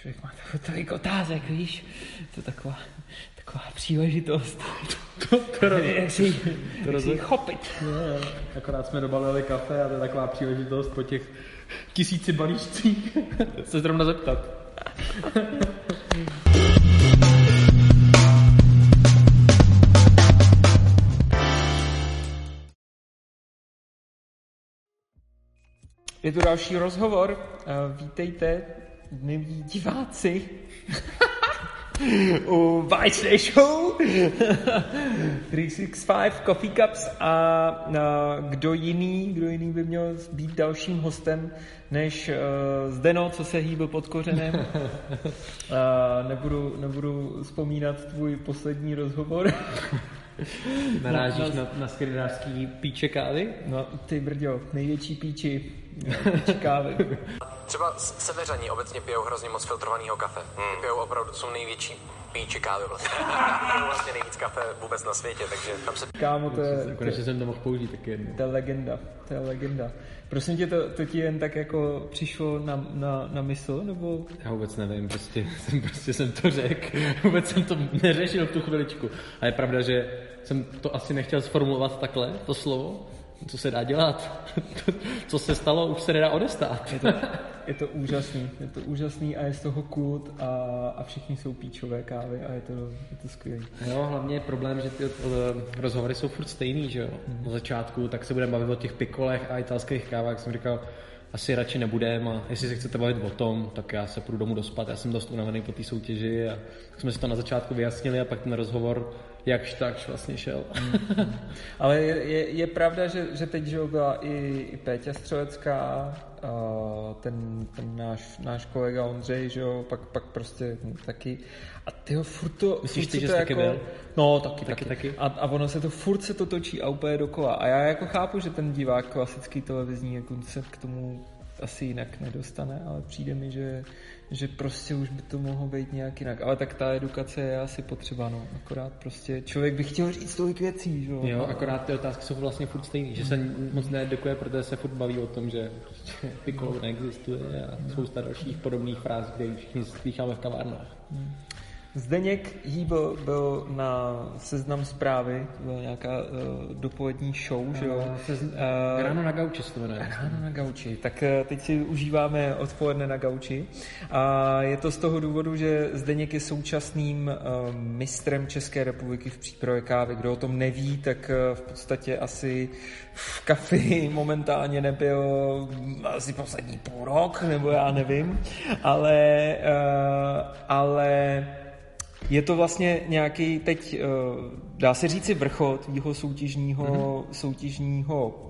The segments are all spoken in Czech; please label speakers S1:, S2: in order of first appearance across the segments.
S1: člověk má tolik otázek, víš, to je taková, taková příležitost.
S2: To, to, roz,
S1: jak si,
S2: to
S1: jak si chopit.
S2: Ne, akorát jsme dobalili kafe a to je taková příležitost po těch tisíci balíčcích se zrovna zeptat.
S1: Je tu další rozhovor. Eh, Vítejte, milí diváci, u White Show 365 Coffee Cups a a kdo jiný, kdo jiný by měl být dalším hostem než uh, Zdeno, co se hýbil pod kořenem. uh, nebudu, nebudu vzpomínat tvůj poslední rozhovor.
S2: Narážíš na, na skrynářský píče kávy?
S1: No, ty brďo, největší píči, píči kávy.
S3: Třeba seveřaní obecně pijou hrozně moc filtrovaného kafe. Hmm. Pijou opravdu, jsou největší píči kávy vlastně. pijou vlastně nejvíc kafe vůbec na světě, takže tam se...
S1: Kámo, to je,
S2: Konečně jsem to mohl použít taky jednou.
S1: to je legenda, to je legenda. Prosím tě, to, to ti jen tak jako přišlo na, na, na mysl, nebo
S2: Já vůbec nevím, prostě jsem, prostě jsem to řekl, vůbec jsem to neřešil v tu chviličku. A je pravda, že jsem to asi nechtěl sformulovat takhle, to slovo, co se dá dělat, co se stalo, už se nedá odestát.
S1: je to, je to úžasný, je to úžasný a je z toho kult a, a všichni jsou píčové kávy a je to, je to skvělé.
S2: Jo, hlavně je problém, že ty uh, rozhovory jsou furt stejný, že jo. Na začátku tak se budeme bavit o těch pikolech a italských kávách, jsem říkal, asi radši nebudem a jestli se chcete bavit o tom, tak já se půjdu domů dospat, já jsem dost unavený po té soutěži a tak jsme si to na začátku vyjasnili a pak ten rozhovor jakž takž vlastně šel.
S1: Ale je, je, je pravda, že, že teď že byla i, i Péťa Střelecká, ten, ten náš, náš kolega Ondřej, že jo, pak, pak prostě taky. A tyho furt to...
S2: Myslíš
S1: furt
S2: ty, že
S1: to
S2: jsi taky byl?
S1: No, taky,
S2: Taky,
S1: taky.
S2: taky.
S1: A, a ono se to furt se to točí a úplně dokola. A já jako chápu, že ten divák klasický televizní jako se k tomu asi jinak nedostane, ale přijde mi, že, že prostě už by to mohlo být nějak jinak. Ale tak ta edukace je asi potřeba, no. Akorát prostě člověk by chtěl říct tolik věcí, že jo.
S2: Jo, akorát ty otázky jsou vlastně furt stejný, že se moc needukuje, protože se furt baví o tom, že prostě pikolo neexistuje a spousta dalších podobných fráz, kde všichni slycháme v kavárnách.
S1: Zdeněk Hýbl byl na seznam zprávy, to byla nějaká uh, dopolední show, že jo.
S2: Uh, Ráno na gauči se to jmenuje.
S1: Ráno na gauči. Tak eh, teď si užíváme odpoledne na gauči. A je to z toho důvodu, že Zdeněk je současným eh, mistrem České republiky v přípravě kávy. Kdo o tom neví, tak eh, v podstatě asi v kafi momentálně nebyl asi poslední půl rok, nebo já nevím. Ale, eh, ale je to vlastně nějaký teď, eh, dá se říci vrchol tvýho soutěžního, mm-hmm. soutěžního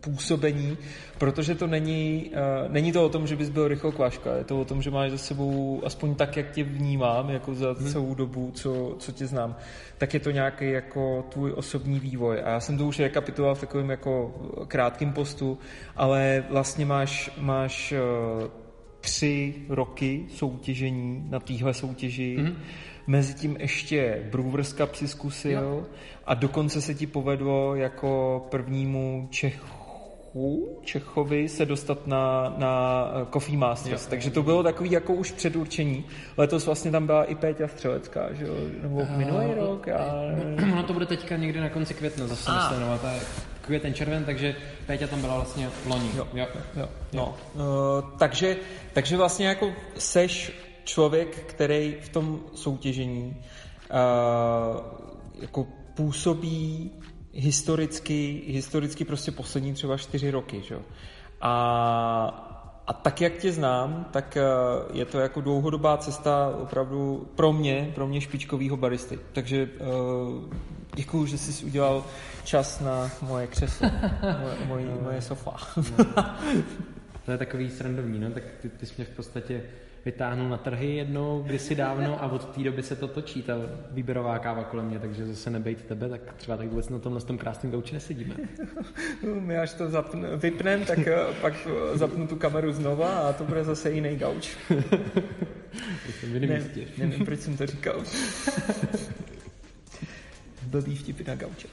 S1: působení, protože to není, uh, není to o tom, že bys byl rychlo kvaška, je to o tom, že máš za sebou, aspoň tak, jak tě vnímám, jako za hmm. celou dobu, co, co tě znám, tak je to nějaký jako tvůj osobní vývoj. A já jsem to už rekapituloval v takovém jako krátkém postu, ale vlastně máš, máš uh, tři roky soutěžení na téhle soutěži, mm-hmm. mezi tím ještě Brewers Cup si zkusil jo. a dokonce se ti povedlo jako prvnímu Čechu Čechovi se dostat na, na Coffee Masters. Jo. Takže to bylo takový jako už předurčení. Letos vlastně tam byla i Péťa Střelecká, že jo? Nebo uh, minulý rok. Já...
S2: Ono to bude teďka někde na konci května zase, ah. myslím, no, to je květen, červen, takže Péťa tam byla vlastně loni.
S1: Jo, jo, jo. No. Uh, takže, takže vlastně jako seš člověk, který v tom soutěžení uh, jako působí historicky, historicky prostě poslední třeba čtyři roky, že? A a tak, jak tě znám, tak je to jako dlouhodobá cesta opravdu pro mě, pro mě špičkovýho baristy. Takže uh, děkuju, že jsi udělal čas na moje křeslo, moje, moje, moje sofa.
S2: to je takový srandovní, no, tak ty, ty jsi mě v podstatě vytáhnul na trhy jednou kdysi dávno a od té doby se to točí, ta výběrová káva kolem mě, takže zase nebejt tebe, tak třeba tak vůbec na tomhle tom krásném gauči nesedíme.
S1: My až to zapn, vypnem, tak eh, pak eh, zapnu tu kameru znova a to bude zase jiný gauč.
S2: ne,
S1: nevím, proč jsem to říkal. Blbý vtipy na gauče.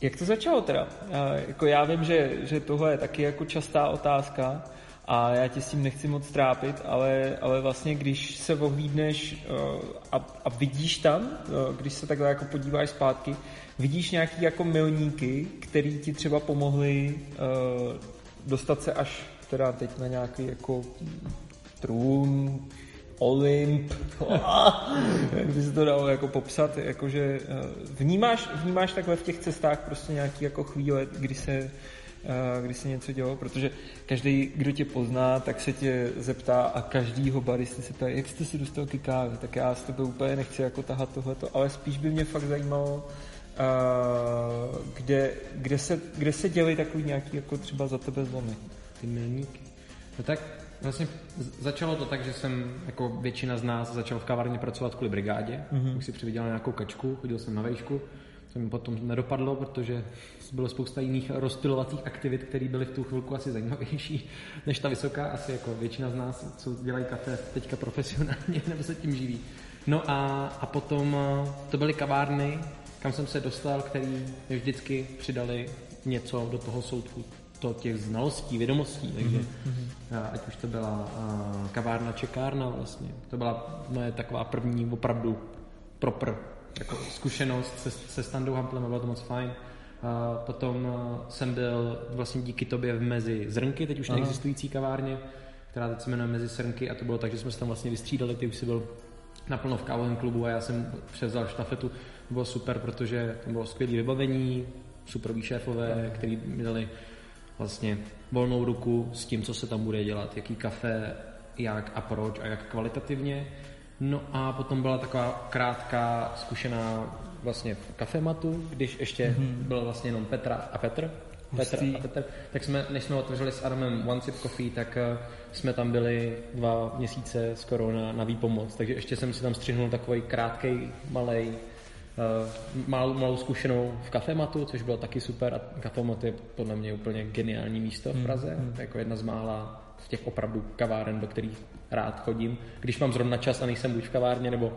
S1: Jak to začalo teda? Já, jako já vím, že, že tohle je taky jako častá otázka, a já tě s tím nechci moc trápit, ale, ale vlastně když se ohlídneš uh, a, a vidíš tam, uh, když se takhle jako podíváš zpátky, vidíš nějaký jako milníky, který ti třeba pomohli uh, dostat se až teda teď na nějaký jako trůn, Olymp, jak by se to dalo jako popsat, jakože vnímáš, vnímáš takhle v těch cestách prostě nějaký jako chvíle, kdy se kdy se něco dělo, protože každý, kdo tě pozná, tak se tě zeptá a každýho baristy se ptá, jak jste se dostal ke kávě, tak já s tebe úplně nechci jako tahat tohleto, ale spíš by mě fakt zajímalo, kde, kde, se, kde se děli takový nějaký jako třeba za tebe zlomy.
S2: Ty milníky. No tak vlastně začalo to tak, že jsem jako většina z nás začal v kavárně pracovat kvůli brigádě. Mm-hmm. Už si přivydělal nějakou kačku, chodil jsem na vejšku to mi potom nedopadlo, protože bylo spousta jiných rozstylovacích aktivit, které byly v tu chvilku asi zajímavější než ta vysoká. Asi jako většina z nás, co dělají kafe teďka profesionálně nebo se tím živí. No a, a potom eh, to byly kavárny, kam jsem se dostal, který vždycky přidali něco do toho soudku to těch znalostí, vědomostí, takže mm-hmm. ať už to byla a, kavárna, čekárna vlastně, to byla moje taková první opravdu proper jako zkušenost se, se Standou Hamplem a bylo to moc fajn. A potom jsem byl vlastně díky tobě v Mezi Zrnky, teď už Aha. neexistující kavárně, která teď se jmenuje Mezi Zrnky a to bylo tak, že jsme se tam vlastně vystřídali, ty už jsi byl naplno v kávovém klubu a já jsem převzal štafetu. To bylo super, protože tam bylo skvělé vybavení, superoví šéfové, kteří mi dali vlastně volnou ruku s tím, co se tam bude dělat, jaký kafe, jak a proč a jak kvalitativně. No a potom byla taková krátká zkušená vlastně v kafematu, když ještě mm-hmm. byl vlastně jenom Petra a Petr. Petr a Petr. Tak jsme, než jsme otevřeli s Adamem One Sip Coffee, tak uh, jsme tam byli dva měsíce skoro na, na výpomoc, takže ještě jsem si tam střihnul takový krátký, malý malou, malou zkušenou v kafematu, což bylo taky super a kafemat je podle mě úplně geniální místo v Praze, mm. jako jedna z mála z těch opravdu kaváren, do kterých rád chodím, když mám zrovna čas a nejsem buď v kavárně nebo,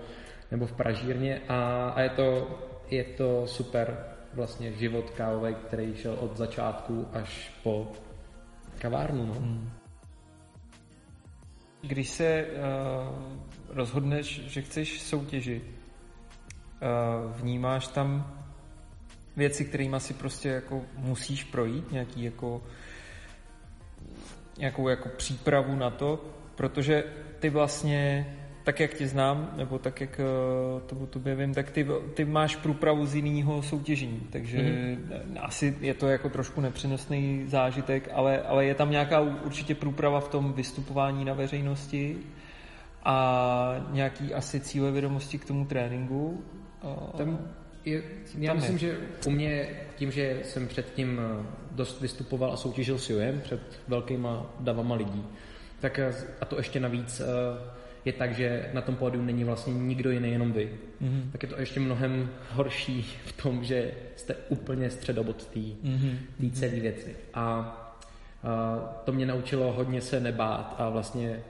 S2: nebo v pražírně a, a je, to, je to super vlastně život kávový, který šel od začátku až po kavárnu. No. Hmm.
S1: Když se uh, rozhodneš, že chceš soutěžit, vnímáš tam věci, kterými si prostě jako musíš projít, nějaký jako nějakou jako přípravu na to, protože ty vlastně, tak jak tě znám, nebo tak jak eh, to o tobě vím, tak ty, ty máš průpravu z jiného soutěžení, takže mm-hmm. asi je to jako trošku nepřenosný zážitek, ale, ale je tam nějaká určitě průprava v tom vystupování na veřejnosti a nějaký asi cíle vědomosti k tomu tréninku.
S2: Tam je, já myslím, je. že u mě tím, že jsem předtím eh, dost vystupoval a soutěžil s UM před velkýma davama lidí, tak eh, a to ještě navíc eh, je tak, že na tom pódiu není vlastně nikdo jiný, jenom vy. Mm-hmm. Tak je to ještě mnohem horší v tom, že jste úplně středobod té mm-hmm. celé věci. A, a to mě naučilo hodně se nebát a vlastně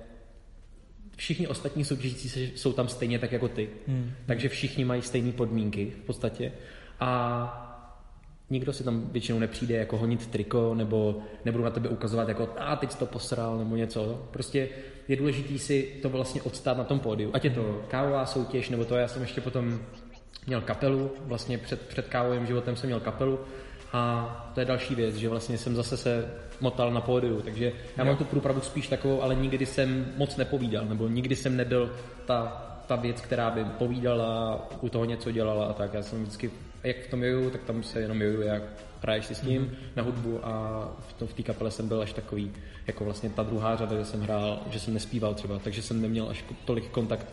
S2: všichni ostatní soutěžící jsou tam stejně tak jako ty. Mm. Takže všichni mají stejné podmínky v podstatě. A nikdo si tam většinou nepřijde jako honit triko, nebo nebudu na tebe ukazovat jako a teď jsi to posral, nebo něco. Prostě je důležité si to vlastně odstát na tom pódiu. Ať je to kávová soutěž, nebo to já jsem ještě potom měl kapelu, vlastně před, před kávovým životem jsem měl kapelu a to je další věc, že vlastně jsem zase se motal na pódiu, takže já mám tu průpravu spíš takovou, ale nikdy jsem moc nepovídal, nebo nikdy jsem nebyl ta, ta věc, která by povídala, u toho něco dělala a tak. Já jsem vždycky jak v tom joju, tak tam se jenom joju, jak hraješ si s tím mm-hmm. na hudbu a v, to, v té kapele jsem byl až takový, jako vlastně ta druhá řada, že jsem hrál, že jsem nespíval třeba, takže jsem neměl až tolik kontakt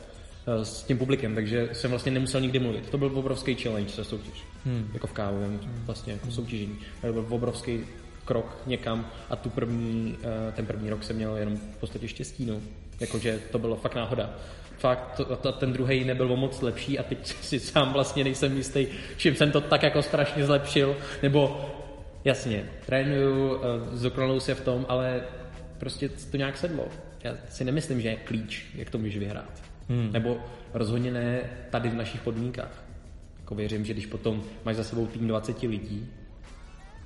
S2: s tím publikem, takže jsem vlastně nemusel nikdy mluvit. To byl obrovský challenge se soutěž, hmm. jako v kávovém vlastně jako soutěžení. To byl obrovský krok někam a tu první, uh, ten první rok jsem měl jenom v podstatě štěstí, no. Jakože to bylo fakt náhoda fakt to, to, ten druhý nebyl o moc lepší a teď si sám vlastně nejsem jistý, čím jsem to tak jako strašně zlepšil, nebo jasně, trénuju, eh, zdokonaluju se v tom, ale prostě to nějak sedlo. Já si nemyslím, že je klíč, jak to můžeš vyhrát. Hmm. Nebo rozhodně ne tady v našich podmínkách. Jako věřím, že když potom máš za sebou tým 20 lidí,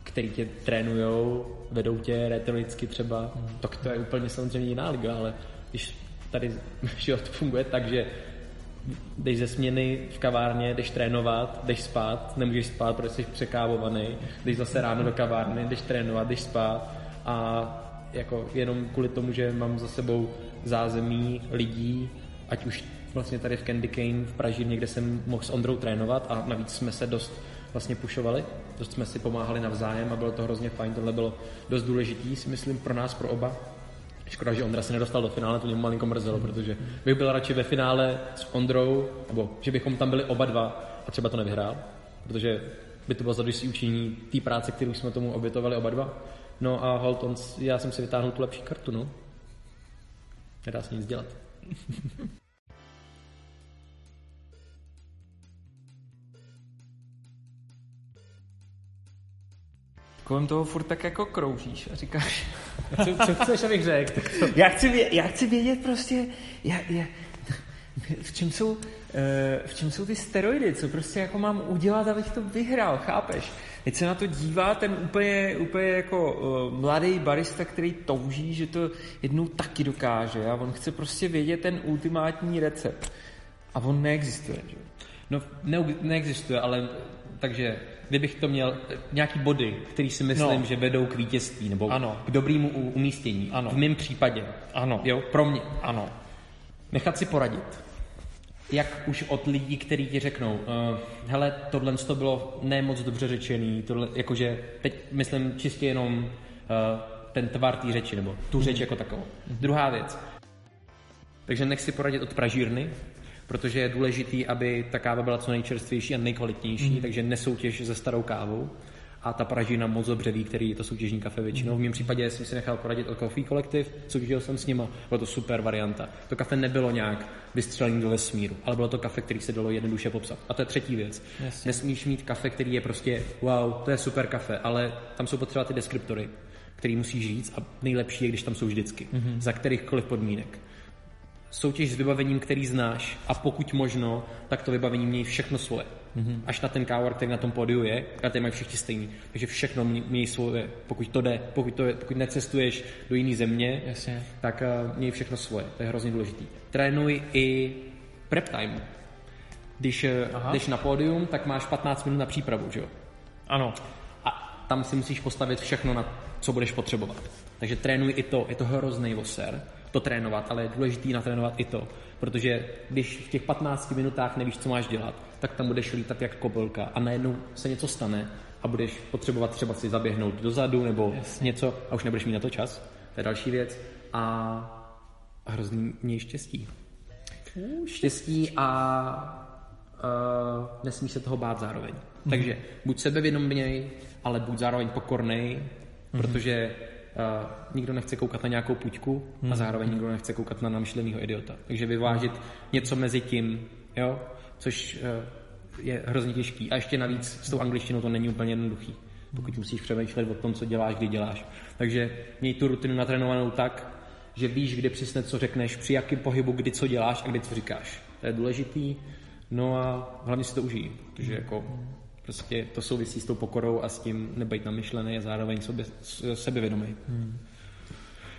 S2: který tě trénujou, vedou tě retoricky třeba, mm. tak to je úplně samozřejmě jiná liga, ale když tady život funguje tak, že jdeš ze směny v kavárně, jdeš trénovat, jdeš spát, nemůžeš spát, protože jsi překávovaný, jdeš zase ráno do kavárny, jdeš trénovat, jdeš spát a jako jenom kvůli tomu, že mám za sebou zázemí lidí, ať už vlastně tady v Candy Cane v Praží, kde jsem mohl s Ondrou trénovat a navíc jsme se dost vlastně pušovali, dost jsme si pomáhali navzájem a bylo to hrozně fajn, tohle bylo dost důležitý, si myslím, pro nás, pro oba. Škoda, že Ondra se nedostal do finále, to mě malinko mrzelo, protože bych byl radši ve finále s Ondrou, nebo že bychom tam byli oba dva a třeba to nevyhrál, protože by to bylo zadosti učinění té práce, kterou jsme tomu obětovali oba dva. No a Holton, já jsem si vytáhnul tu lepší kartu, no. Nedá se nic dělat.
S1: kolem toho furt tak jako kroužíš a říkáš...
S2: co, co chceš, abych řekl?
S1: já, chci vědět, já chci vědět prostě, já, já, v čem jsou, eh, v čem jsou ty steroidy, co prostě jako mám udělat, abych to vyhrál, chápeš? Teď se na to dívá ten úplně, úplně jako uh, mladý barista, který touží, že to jednou taky dokáže a on chce prostě vědět ten ultimátní recept. A on neexistuje, že?
S2: No, ne, neexistuje, ale takže kdybych to měl, nějaký body, který si myslím, no. že vedou k vítězství nebo ano. k dobrému umístění. Ano. V mém případě.
S1: Ano.
S2: Jo, pro mě.
S1: Ano.
S2: Nechat si poradit. Jak už od lidí, kteří ti řeknou, uh, hele, tohle to bylo ne moc dobře řečený, tohle, jakože teď myslím čistě jenom uh, ten tvar té řeči, nebo tu řeč mm. jako takovou. Mm. Druhá věc. Takže nech si poradit od pražírny, protože je důležitý, aby ta káva byla co nejčerstvější a nejkvalitnější, mm. takže nesoutěž se starou kávou. A ta pražina moc dobře ví, který je to soutěžní kafe většinou. V mém případě jsem si nechal poradit od Coffee Collective, soutěžil jsem s nima, bylo to super varianta. To kafe nebylo nějak vystřelený do vesmíru, ale bylo to kafe, který se dalo jednoduše popsat. A to je třetí věc. Jasně. Nesmíš mít kafe, který je prostě wow, to je super kafe, ale tam jsou potřeba ty deskriptory, který musíš říct a nejlepší je, když tam jsou vždycky, mm-hmm. za kterýchkoliv podmínek soutěž s vybavením, který znáš a pokud možno, tak to vybavení mějí všechno svoje. Mm-hmm. Až na ten kávar, který na tom pódiu je, a ty mají všichni stejný. Takže všechno mějí svoje. Pokud to jde, pokud, to je, pokud necestuješ do jiné země,
S1: Jasně.
S2: tak uh, mějí všechno svoje. To je hrozně důležité. Trénuj i prep time. Když eh, Aha. jdeš na pódium, tak máš 15 minut na přípravu, že jo?
S1: Ano.
S2: A tam si musíš postavit všechno, na co budeš potřebovat. Takže trénuj i to. Je to hrozný voser to trénovat, ale je důležité natrénovat i to. Protože když v těch 15 minutách nevíš, co máš dělat, tak tam budeš lítat jak kobylka a najednou se něco stane a budeš potřebovat třeba si zaběhnout dozadu nebo Jasně. něco a už nebudeš mít na to čas. To je další věc. A, hrozný měj štěstí. Štěstí a uh, nesmíš se toho bát zároveň. Mm. Takže buď sebevědomý, ale buď zároveň pokorný, mm. protože nikdo nechce koukat na nějakou puťku hmm. a zároveň nikdo nechce koukat na namyšlenýho idiota. Takže vyvážit něco mezi tím, jo, což uh, je hrozně těžký. A ještě navíc s tou angličtinou to není úplně jednoduchý, pokud musíš přemýšlet o tom, co děláš, kdy děláš. Takže měj tu rutinu natrénovanou tak, že víš, kdy přesně co řekneš, při jakém pohybu, kdy co děláš a kdy co říkáš. To je důležitý. No a hlavně si to užij, protože jako Prostě to souvisí s tou pokorou a s tím nebejt namyšlený a zároveň sobě, sebevědomý. Hmm.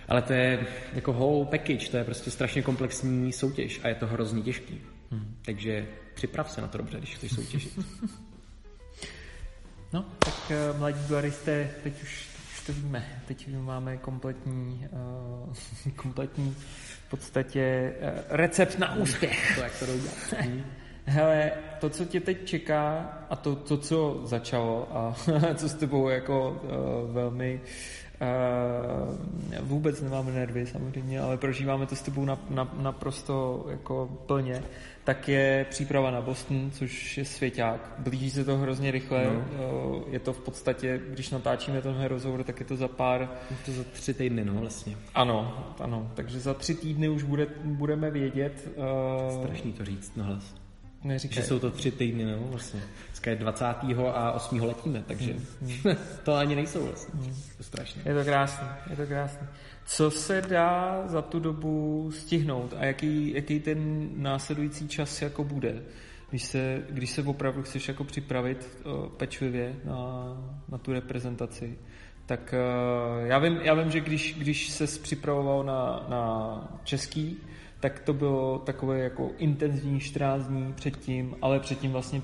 S2: Ale to je jako whole package, to je prostě strašně komplexní soutěž a je to hrozně těžký. Hmm. Takže připrav se na to dobře, když chceš soutěžit.
S1: No, tak uh, mladí baristé, teď už, teď už to víme. Teď máme kompletní, uh, kompletní v podstatě uh, recept na úspěch.
S2: To, jak to udělat.
S1: hele, to, co tě teď čeká a to, to co začalo a co s tebou jako uh, velmi uh, vůbec nemáme nervy samozřejmě, ale prožíváme to s tebou na, na, naprosto jako plně, tak je příprava na Boston, což je svěťák. Blíží se to hrozně rychle. No. Uh, je to v podstatě, když natáčíme tenhle rozhovor, tak je to za pár...
S2: Je to za tři týdny, no vlastně.
S1: Ano, ano. Takže za tři týdny už bude, budeme vědět...
S2: Uh, Strašný to říct, no
S1: Neříkaj.
S2: Že jsou to tři týdny, no, vlastně. Dneska je 20. a 8. letíme, takže hmm. to ani nejsou vlastně. Hmm. To je strašné.
S1: Je to krásné, je to krásné. Co se dá za tu dobu stihnout a jaký, jaký ten následující čas jako bude? když se, když se opravdu chceš jako připravit uh, pečlivě na, na tu reprezentaci, tak uh, já, vím, já vím, že když, když se připravoval na, na český, tak to bylo takové jako intenzivní 14 dní předtím, ale předtím vlastně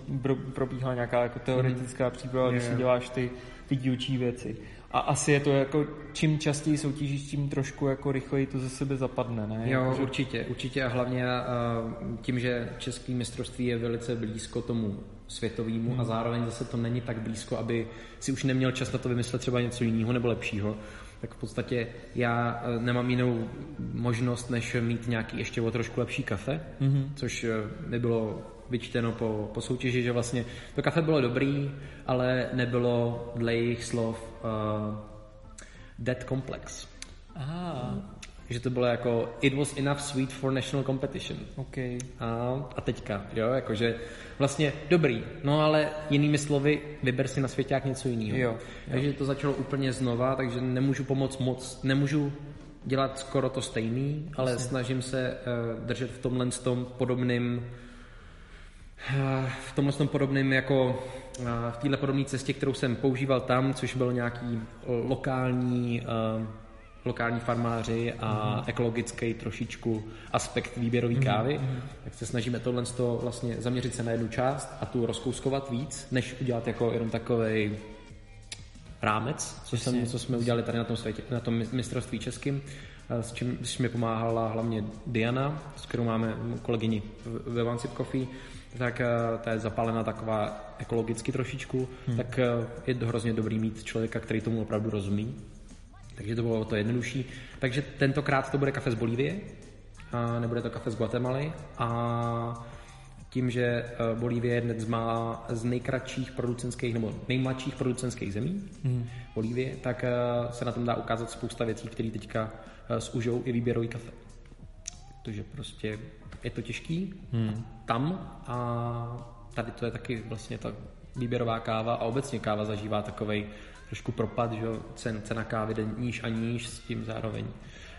S1: probíhala nějaká jako teoretická příprava, když si děláš ty, ty dílčí věci. A asi je to jako, čím častěji soutěžíš, tím trošku jako rychleji to ze sebe zapadne, ne?
S2: Jo,
S1: jako,
S2: určitě, určitě a hlavně tím, že český mistrovství je velice blízko tomu světovému hmm. a zároveň zase to není tak blízko, aby si už neměl čas na to vymyslet třeba něco jiného nebo lepšího, tak v podstatě já e, nemám jinou možnost, než mít nějaký ještě o trošku lepší kafe, mm-hmm. což nebylo bylo vyčteno po, po soutěži, že vlastně to kafe bylo dobrý, ale nebylo dle jejich slov uh, dead complex. Aha. Že to bylo jako it was enough sweet for national competition.
S1: Okay.
S2: A, a teďka, jo, jakože vlastně dobrý, no ale jinými slovy, vyber si na světě jak něco jiného. Jo, takže to začalo úplně znova, takže nemůžu pomoct moc, nemůžu dělat skoro to stejný, ale Jasně. snažím se uh, držet v tomhle tom podobným v tomhle tom podobným jako v téhle podobné cestě, kterou jsem používal tam, což byl nějaký lokální lokální farmáři a mm-hmm. ekologický trošičku aspekt výběrové mm-hmm. kávy, mm-hmm. tak se snažíme tohle vlastně zaměřit se na jednu část a tu rozkouskovat víc, než udělat jako jenom takový rámec, co, jsem, co jsme udělali tady na tom, světě, na tom mistrovství českým, s čím, s čím mi pomáhala hlavně Diana, s kterou máme kolegyni ve Vancip Coffee, tak eh, ta je zapálena taková ekologicky trošičku, hmm. tak eh, je to hrozně dobrý mít člověka, který tomu opravdu rozumí. Takže to bylo to jednodušší. Takže tentokrát to bude kafe z Bolívie, a nebude to kafe z Guatemaly a tím, že eh, Bolívie je dnes má z nejkratších producentských nebo nejmladších producentských zemí, hmm. Bolívie, tak se na tom dá ukázat spousta věcí, které teďka zúžou i výběrový kafe. Protože prostě je to těžký hmm. tam a tady to je taky vlastně ta výběrová káva a obecně káva zažívá takový trošku propad, že cen, cena kávy jde níž a níž, s tím zároveň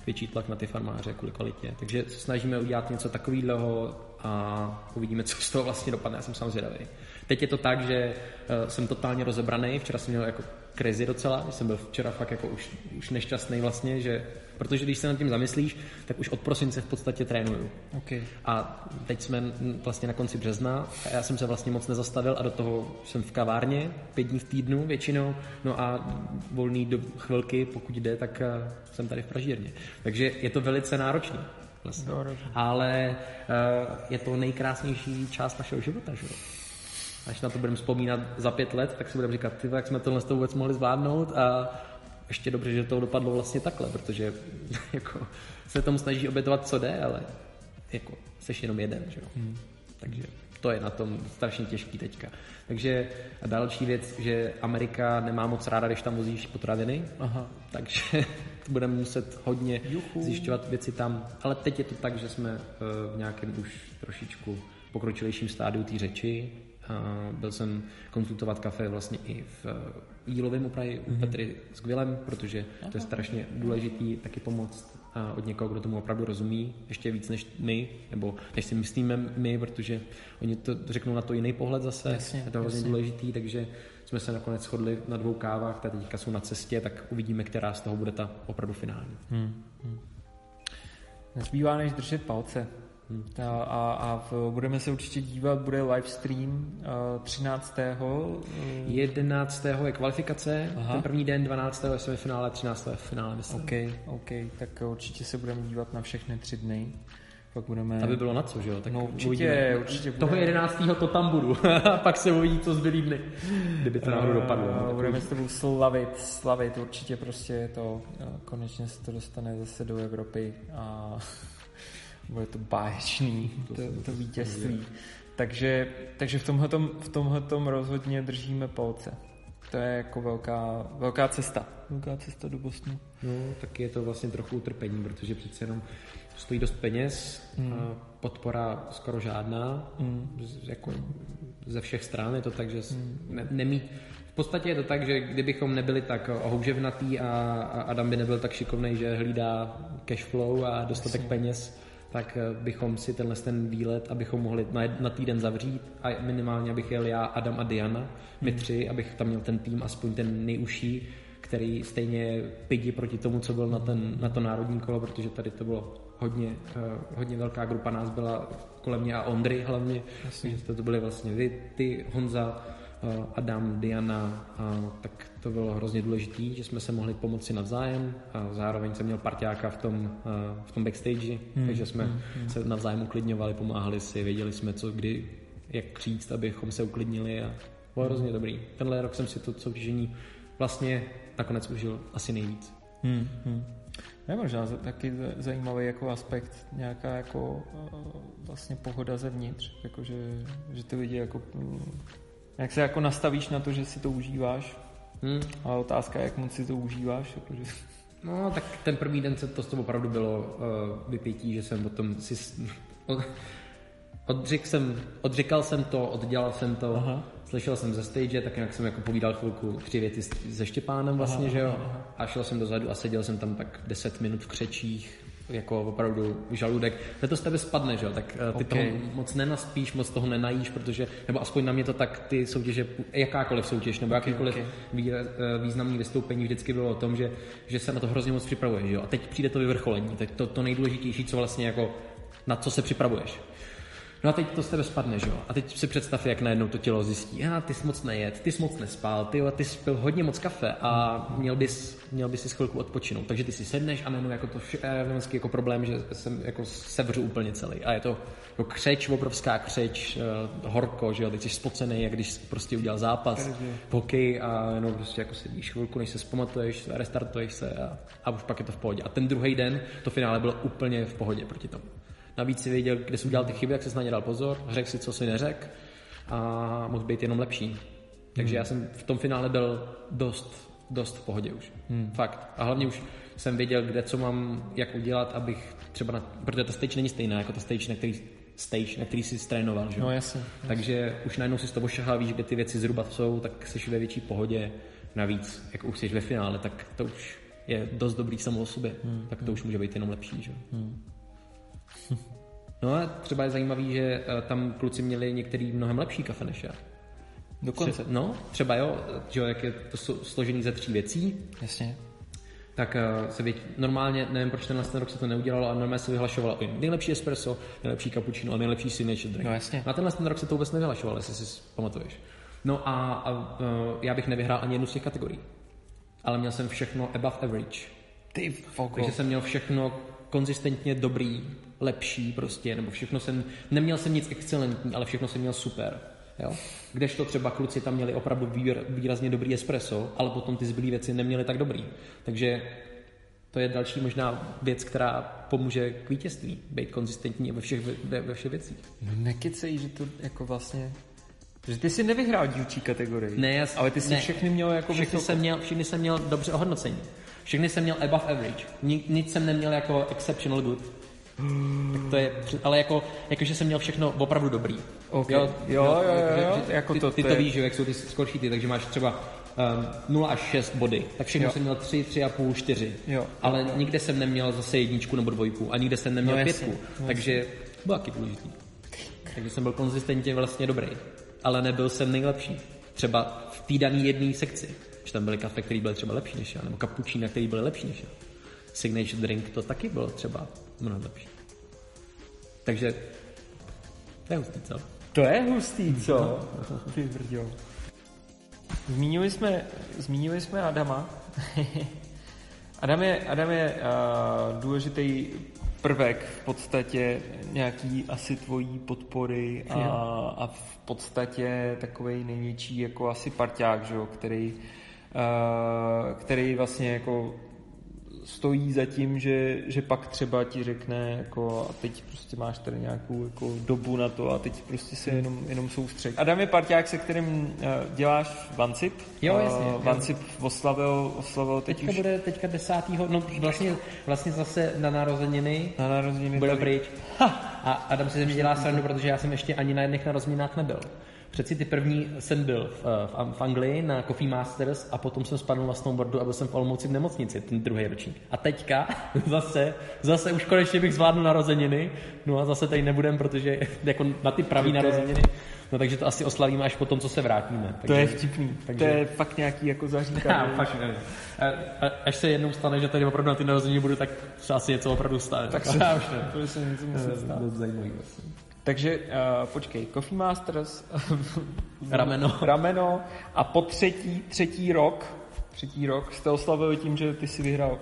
S2: větší tlak na ty farmáře kvůli kvalitě. Takže se snažíme udělat něco takového a uvidíme, co z toho vlastně dopadne. Já jsem sám zvědavý. Teď je to tak, že uh, jsem totálně rozebraný. Včera jsem měl jako krizi docela, že jsem byl včera fakt jako už, už nešťastný vlastně, že protože když se nad tím zamyslíš, tak už od prosince v podstatě trénuju.
S1: Okay.
S2: A teď jsme vlastně na konci března a já jsem se vlastně moc nezastavil a do toho jsem v kavárně pět dní v týdnu většinou, no a volný do chvilky, pokud jde, tak eh, jsem tady v pražírně. Takže je to velice náročné. Vlastně. Ale uh, je to nejkrásnější část našeho života, že? Až na to budeme vzpomínat za pět let, tak si budeme říkat, ty, jak jsme tohle vůbec mohli zvládnout a ještě dobře, že to dopadlo vlastně takhle, protože jako, se tomu snaží obětovat, co jde, ale jako, jsi jenom jeden, že jo. Hmm. Takže to je na tom strašně těžký teďka. Takže a další věc, že Amerika nemá moc ráda, když tam vozíš potraviny, Aha. takže budeme muset hodně Juhu. zjišťovat věci tam. Ale teď je to tak, že jsme eh, v nějakém už trošičku pokročilejším stádiu té řeči, byl jsem konzultovat kafe vlastně i v eh, jílovém upraví mm-hmm. Petry s Gvilem, protože to je strašně důležitý taky pomoct eh, od někoho, kdo tomu opravdu rozumí, ještě víc než my, nebo než si myslíme my, protože oni to řeknou na to jiný pohled zase, jasně, je to hrozně důležitý, takže jsme se nakonec shodli na dvou kávách, které teďka jsou na cestě, tak uvidíme, která z toho bude ta opravdu finální. Hmm. Hmm.
S1: Nezbývá než držet palce. Hmm. A, a, a v, budeme se určitě dívat, bude live stream uh, 13.
S2: 11. je kvalifikace, Aha. ten první den, 12. je semifinále, 13. je finále, myslím.
S1: OK, OK, tak určitě se budeme dívat na všechny tři dny. Pak budeme...
S2: Aby bylo na co, že jo?
S1: Tak no určitě, určitě
S2: bude... Toho 11. to tam budu. a pak se uvidí, co zbylý dny. Kdyby to náhodou dopadlo.
S1: Uh, budeme s tebou slavit, slavit, určitě prostě to, konečně se to dostane zase do Evropy a bude to báječný, to, to, to vítězství. Takže, takže v tomhletom, v tomhletom rozhodně držíme palce. To je jako velká, velká cesta. Velká cesta do Bostonu.
S2: No, tak je to vlastně trochu utrpení, protože přece jenom stojí dost peněz, mm. a podpora skoro žádná, mm. z, jako ze všech stran je to tak, že mm. ne, nemít v podstatě je to tak, že kdybychom nebyli tak houževnatý a, a Adam by nebyl tak šikovný, že hlídá cash flow a dostatek Jasně. peněz, tak eh, bychom si tenhle ten výlet, abychom mohli na, na týden zavřít a minimálně abych jel já, Adam a Diana, my tři, abych tam měl ten tým aspoň ten nejužší, který stejně pidi proti tomu, co byl na, ten, na to národní kolo, protože tady to bylo hodně, uh, hodně velká grupa nás byla kolem mě a Ondry hlavně, takže to, byly vlastně vy, ty, Honza, Adam, Diana, tak to bylo hrozně důležité, že jsme se mohli pomoci navzájem a zároveň jsem měl parťáka v tom, uh, v tom backstage, hmm. takže jsme hmm, hmm. se navzájem uklidňovali, pomáhali si, věděli jsme, co kdy, jak říct, abychom se uklidnili a bylo hrozně dobrý. Tenhle rok jsem si to soutěžení vlastně nakonec užil asi nejvíc. Hmm,
S1: hmm. Je možná taky zajímavý jako aspekt, nějaká jako vlastně pohoda zevnitř, jako že, že ty lidi jako jak se jako nastavíš na to, že si to užíváš, hmm. ale otázka je, jak moc si to užíváš. Jakože...
S2: No, tak ten první den se to z toho opravdu bylo uh, vypětí, že jsem potom si... Odřekl jsem, odřekal jsem to, oddělal jsem to, Aha. slyšel jsem ze stage, tak nějak jsem jako povídal chvilku tři věty se Štěpánem vlastně, aha, že jo, aha. a šel jsem dozadu a seděl jsem tam tak 10 minut v křečích, jako opravdu žaludek. To z tebe spadne, že jo, tak eh, ty okay. toho moc nenaspíš, moc toho nenajíš, protože, nebo aspoň na mě to tak ty soutěže, jakákoliv soutěž, nebo jakýkoliv okay. Eh, významný vystoupení vždycky bylo o tom, že, že se na to hrozně moc připravuješ, jo, a teď přijde to vyvrcholení, teď to, to nejdůležitější, co vlastně jako na co se připravuješ. No a teď to z tebe spadne, že jo? A teď si představ, jak najednou to tělo zjistí, a ty jsi moc nejet, ty jsi moc nespal, ty, ty jsi pil hodně moc kafe a měl bys, měl bys si chvilku odpočinout. Takže ty si sedneš a najednou jako to eh, jako problém, že jsem jako sevřu úplně celý. A je to jako křeč, obrovská křeč, uh, horko, že jo? Teď jsi spocený, jak když jsi prostě udělal zápas, hokej a jenom prostě jako sedíš chvilku, než se zpamatuješ, restartuješ se a, a už pak je to v pohodě. A ten druhý den to finále bylo úplně v pohodě proti tomu. Navíc si věděl, kde jsi udělal ty chyby, jak jsi na ně dal pozor, řekl si, co si neřekl a mohl být jenom lepší. Takže hmm. já jsem v tom finále byl dost, dost v pohodě už. Hmm. Fakt. A hlavně už jsem věděl, kde co mám, jak udělat, abych třeba, na, protože ta stage není stejná jako ta stage, na který stage, na který jsi trénoval, že?
S1: No jasně,
S2: jasně. Takže už najednou si z toho šahá, víš, kde ty věci zhruba jsou, tak jsi ve větší pohodě. Navíc, jak už jsi ve finále, tak to už je dost dobrý samo o sobě. Hmm. Tak to hmm. už může být jenom lepší, že? Hmm. No a třeba je zajímavý, že eh, tam kluci měli některý mnohem lepší kafe než já.
S1: Dokonce.
S2: Tře- no, třeba jo, že jo, jak je to složený ze tří věcí.
S1: Jasně.
S2: Tak uh, se věď, normálně, nevím proč tenhle ten rok se to neudělalo, ale normálně se vyhlašovalo i nejlepší espresso, nejlepší cappuccino a nejlepší signature drink.
S1: No jasně.
S2: Na tenhle ten rok se to vůbec nevyhlašovalo, jestli si pamatuješ. No a, a uh, já bych nevyhrál ani jednu z těch kategorií. Ale měl jsem všechno above average.
S1: Ty.
S2: Takže jsem měl všechno konzistentně dobrý, lepší prostě, nebo všechno jsem, neměl jsem nic excelentní, ale všechno jsem měl super. Jo? Kdežto třeba kluci tam měli opravdu výr, výrazně dobrý espresso, ale potom ty zbylé věci neměli tak dobrý. Takže to je další možná věc, která pomůže k vítězství, být konzistentní ve všech, ve, ve všech věcích.
S1: No nekecej, že to jako vlastně že ty si nevyhrál dílčí kategorii.
S2: Ne, jas,
S1: ale ty jsi
S2: ne.
S1: všechny měl jako
S2: všechny jsem měl, všechny jsem měl dobře ohodnocení. Všechny jsem měl above average. Nic jsem neměl jako exceptional good. Tak to je, ale jako, jako, že jsem měl všechno opravdu dobrý.
S1: Okay. Jo, jo, jo, jo, jo,
S2: že, jako ty, to, ty to, to víš, že, jak jsou ty skorší ty, takže máš třeba um, 0 až 6 body, tak všechno jo. jsem měl 3, 3,5, 4. Jo. Ale jo. nikde jsem neměl zase jedničku nebo dvojku a nikde jsem neměl no, pětku. Jasně, takže bylo taky důležitý. Takže jsem byl konzistentně vlastně dobrý, ale nebyl jsem nejlepší. Třeba v té dané jedné sekci. Že tam byly kafe, které byly třeba lepší než já, nebo kapučína, které byly lepší než já. Signature drink to taky bylo třeba mnohem lepší. Takže to je hustý, co?
S1: To je hustý, co? Ty brďo. Zmínili jsme, zmínili jsme Adama. Adam je, Adam je uh, důležitý prvek v podstatě nějaký asi tvojí podpory a, a v podstatě takový největší jako asi parťák, že jo, který, uh, který vlastně jako stojí za tím, že, že pak třeba ti řekne, jako a teď prostě máš tady nějakou jako dobu na to a teď prostě se jenom, jenom soustřed. Adam je parťák, se kterým uh, děláš Vancip.
S2: Jo, jasně. Uh,
S1: Vancip oslavil, oslavil teď
S2: teďka
S1: už...
S2: bude teďka desátýho, no vlastně, vlastně zase na narozeniny.
S1: Na narozeniny.
S2: Bude pryč. Ha! A Adam si ze mě dělá srandu, protože já jsem ještě ani na jedných narozeninách nebyl. Přeci ty první jsem byl v, v, v Anglii na Coffee Masters a potom jsem spadl na snowboardu a byl jsem v Olomouci v nemocnici, ten druhý ročník. A teďka zase, zase už konečně bych zvládl narozeniny, no a zase tady nebudem, protože jako na ty pravý narozeniny, no takže to asi oslavíme až potom, co se vrátíme.
S1: Takže, to je vtipný, takže... to je fakt nějaký jako zaříkání.
S2: fakt. A, a, až se jednou stane, že tady opravdu na ty narozeniny budu, tak se asi něco opravdu stane.
S1: Tak se, to se něco musí stát.
S2: zajímavý vlastně.
S1: Takže uh, počkej, Coffee Masters,
S2: rameno.
S1: rameno a po třetí, třetí rok, třetí rok jste oslavili tím, že ty si vyhrál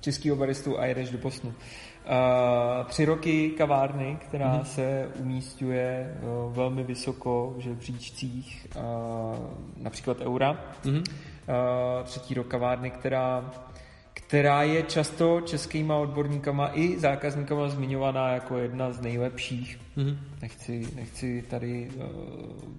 S1: český baristu a jedeš do Bosnu. Uh, tři roky kavárny, která mm-hmm. se umístuje uh, velmi vysoko v žebříčcích, uh, například Eura. Mm-hmm. Uh, třetí rok kavárny, která která je často českýma odborníkama i zákazníkama zmiňovaná jako jedna z nejlepších. Mm-hmm. Nechci, nechci tady, uh,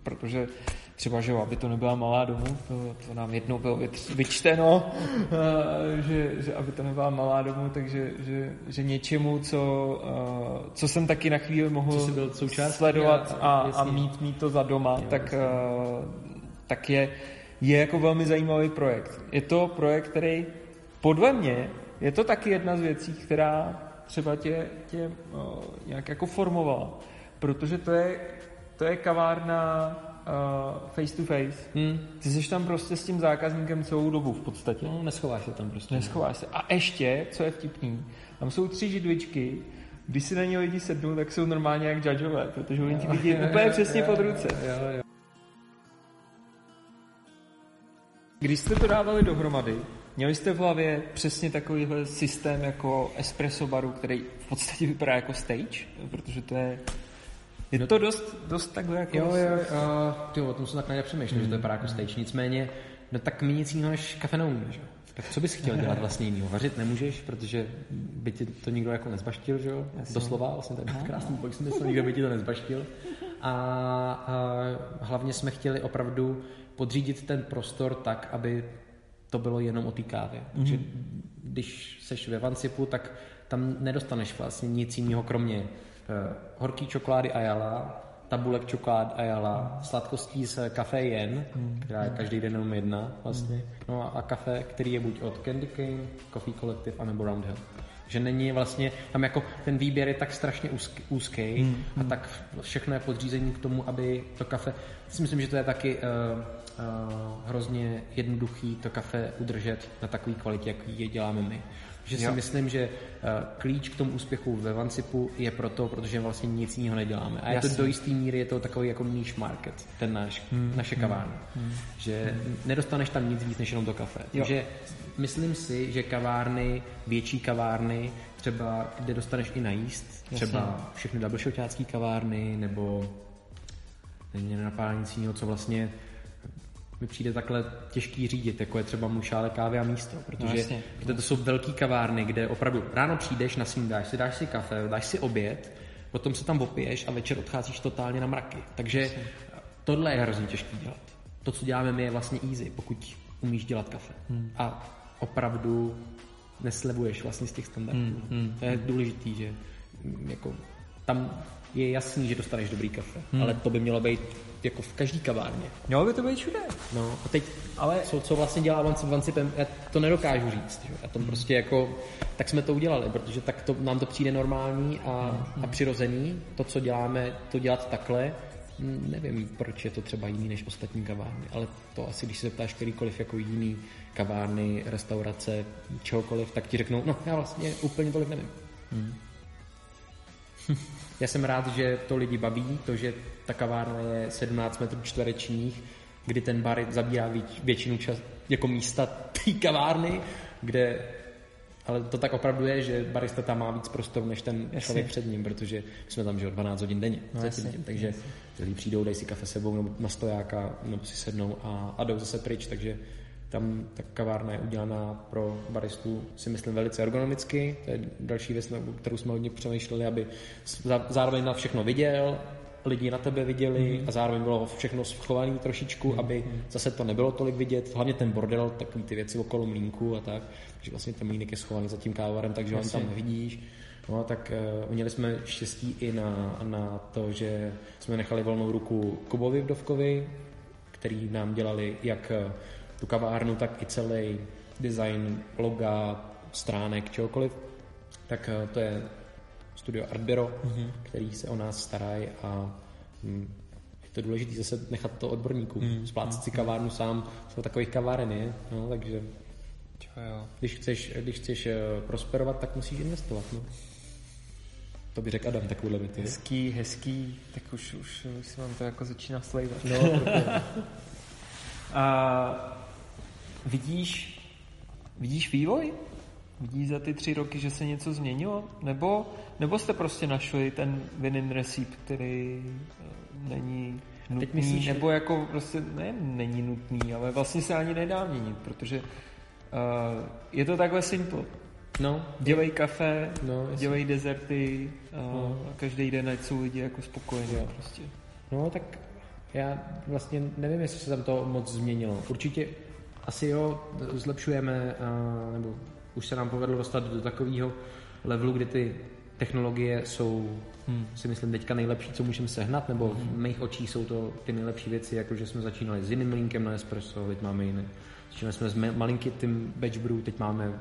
S1: protože třeba, že aby to nebyla malá domů, to, to nám jednou bylo vyčteno, uh, že, že aby to nebyla malá domů, takže že, že něčemu, co, uh, co jsem taky na chvíli mohl byl sledovat a, a, a mít, mít to za doma, jo, tak, uh, tak je, je jako velmi zajímavý projekt. Je to projekt, který podle mě je to taky jedna z věcí, která třeba tě, tě o, nějak jako formovala, protože to je, to je kavárna uh, face to face. Hmm. Ty jsi tam prostě s tím zákazníkem celou dobu v podstatě.
S2: No, neschováš se tam prostě.
S1: Neschováš se. A ještě, co je vtipný, tam jsou tři židličky, když si na ně lidi sednou, tak jsou normálně jak judgeové, protože oni ti vidí úplně přesně pod ruce. Jo, jo. Když jste to dávali dohromady, Měli jste v hlavě přesně takovýhle systém jako espresso baru, který v podstatě vypadá jako stage? Protože to je... Je no, to dost, dost takhle jako...
S2: Jo, jo, uh, ty, o tom jsem takhle nepřemýšlel, mm. že to vypadá jako stage. Nicméně, no tak my nic jiného než kafe neumíme, že? Tak co bys chtěl dělat vlastně jiného? Vařit nemůžeš, protože by ti to nikdo jako nezbaštil, že jo? Doslova, vlastně ten krásný pojď jsem myslel, nikdo by ti to nezbaštil. A, a hlavně jsme chtěli opravdu podřídit ten prostor tak, aby to bylo jenom o té kávě. Mm-hmm. Takže když seš ve Vancipu, tak tam nedostaneš vlastně nic jiného, kromě uh, horký čokolády Ayala, tabulek čokolád Ayala, sladkostí z kafe Jen, mm. která je každý den jenom jedna vlastně, mm. no a, a kafe, který je buď od Candy King, Coffee Collective, anebo Roundhill. Že není vlastně, tam jako ten výběr je tak strašně úzký, úzký mm. a tak všechno je podřízení k tomu, aby to kafe, si myslím, že to je taky uh, uh, hrozně jednoduchý to kafe udržet na takové kvalitě, jak je děláme my. Že si jo. myslím, že uh, klíč k tomu úspěchu ve Vancipu je proto, protože vlastně nic jiného neděláme. A Jasně. je to do jisté míry, je to takový jako niche market, ten náš, hmm. naše hmm. kavárna. Hmm. Že hmm. nedostaneš tam nic víc, než jenom to kafe. Jo. Takže myslím si, že kavárny, větší kavárny, třeba kde dostaneš i najíst, třeba Jasně. všechny double kavárny, nebo není nenapadá nic jiného, co vlastně mi přijde takhle těžký řídit, jako je třeba mušále kávy a místo, protože, no, jasně. protože to jsou velké kavárny, kde opravdu ráno přijdeš na snídáš si, dáš si kafe, dáš si oběd, potom se tam opiješ a večer odcházíš totálně na mraky. Takže jasně. tohle je hrozně těžké dělat. To, co děláme my, je vlastně easy, pokud umíš dělat kafe. Hmm. A opravdu neslevuješ vlastně z těch standardů. Hmm, hmm, to je důležitý, že jako tam je jasný, že dostaneš dobrý kafe, hmm. ale to by mělo být jako v každý kavárně.
S1: Mělo by to být všude.
S2: No a teď, ale co, co vlastně dělá Vancip Vancipem, já to nedokážu říct. Že? Já to prostě jako, tak jsme to udělali, protože tak to, nám to přijde normální a, a přirozený. To, co děláme, to dělat takhle, nevím, proč je to třeba jiný než ostatní kavárny, ale to asi, když se zeptáš kterýkoliv jako jiný kavárny, restaurace, čehokoliv, tak ti řeknou, no já vlastně úplně tolik nevím. Hmm. Já jsem rád, že to lidi baví, to, že ta kavárna je 17 metrů čtverečních, kdy ten bar zabírá většinu čas, jako místa té kavárny, kde ale to tak opravdu je, že barista tam má víc prostoru než ten jasně. člověk před ním, protože jsme tam že 12 hodin denně. No, jasně, takže jasně. lidi přijdou, dají si kafe sebou nebo na stojáka, nebo si sednou a, a jdou zase pryč, takže tam ta kavárna je udělaná pro baristu, si myslím, velice ergonomicky. To je další věc, kterou jsme hodně přemýšleli, aby zároveň na všechno viděl, lidi na tebe viděli mm. a zároveň bylo všechno schované trošičku, mm. aby zase to nebylo tolik vidět. Hlavně ten bordel, takový ty věci okolo mlínku a tak. Takže vlastně ten mlínek je schovaný za tím kávarem, takže ho tam nevidíš. No, tak uh, měli jsme štěstí i na, na to, že jsme nechali volnou ruku Kubovi Vdovkovi, který nám dělali jak uh, tu kavárnu, tak i celý design loga, stránek, čehokoliv. Tak uh, to je studio Artbero, mm-hmm. který se o nás starají a hm, je to důležité zase nechat to odborníkům. Mm-hmm. Splácet si kavárnu sám, jsou takových kaváren je, no, takže jo. Když, chceš, když chceš prosperovat, tak musíš investovat. No. To by řekl Adam takovouhle věty.
S1: Hezký, hezký, tak už, už, už se vám to jako začíná slejvat.
S2: No,
S1: A vidíš, vidíš vývoj? Vidíš za ty tři roky, že se něco změnilo? Nebo, nebo jste prostě našli ten winning recipe, který eh, není nutný, Teď myslíš, nebo jako prostě ne, není nutný, ale vlastně se ani nedá měnit, protože uh, je to takhle simple.
S2: No.
S1: Dělej kafe, no, dělej dezerty a, no. a každý den ať jsou lidi jako spokojení. Jo. Prostě.
S2: No tak já vlastně nevím, jestli se tam to moc změnilo. Určitě asi jo, zlepšujeme, a, nebo už se nám povedlo dostat do takového levelu, kdy ty technologie jsou, hmm. si myslím, teďka nejlepší, co můžeme sehnat, nebo v hmm. mých očích jsou to ty nejlepší věci, jako že jsme začínali s jiným linkem na espresso, teď máme jiný. Začínali jsme s malinkým batch brew, teď máme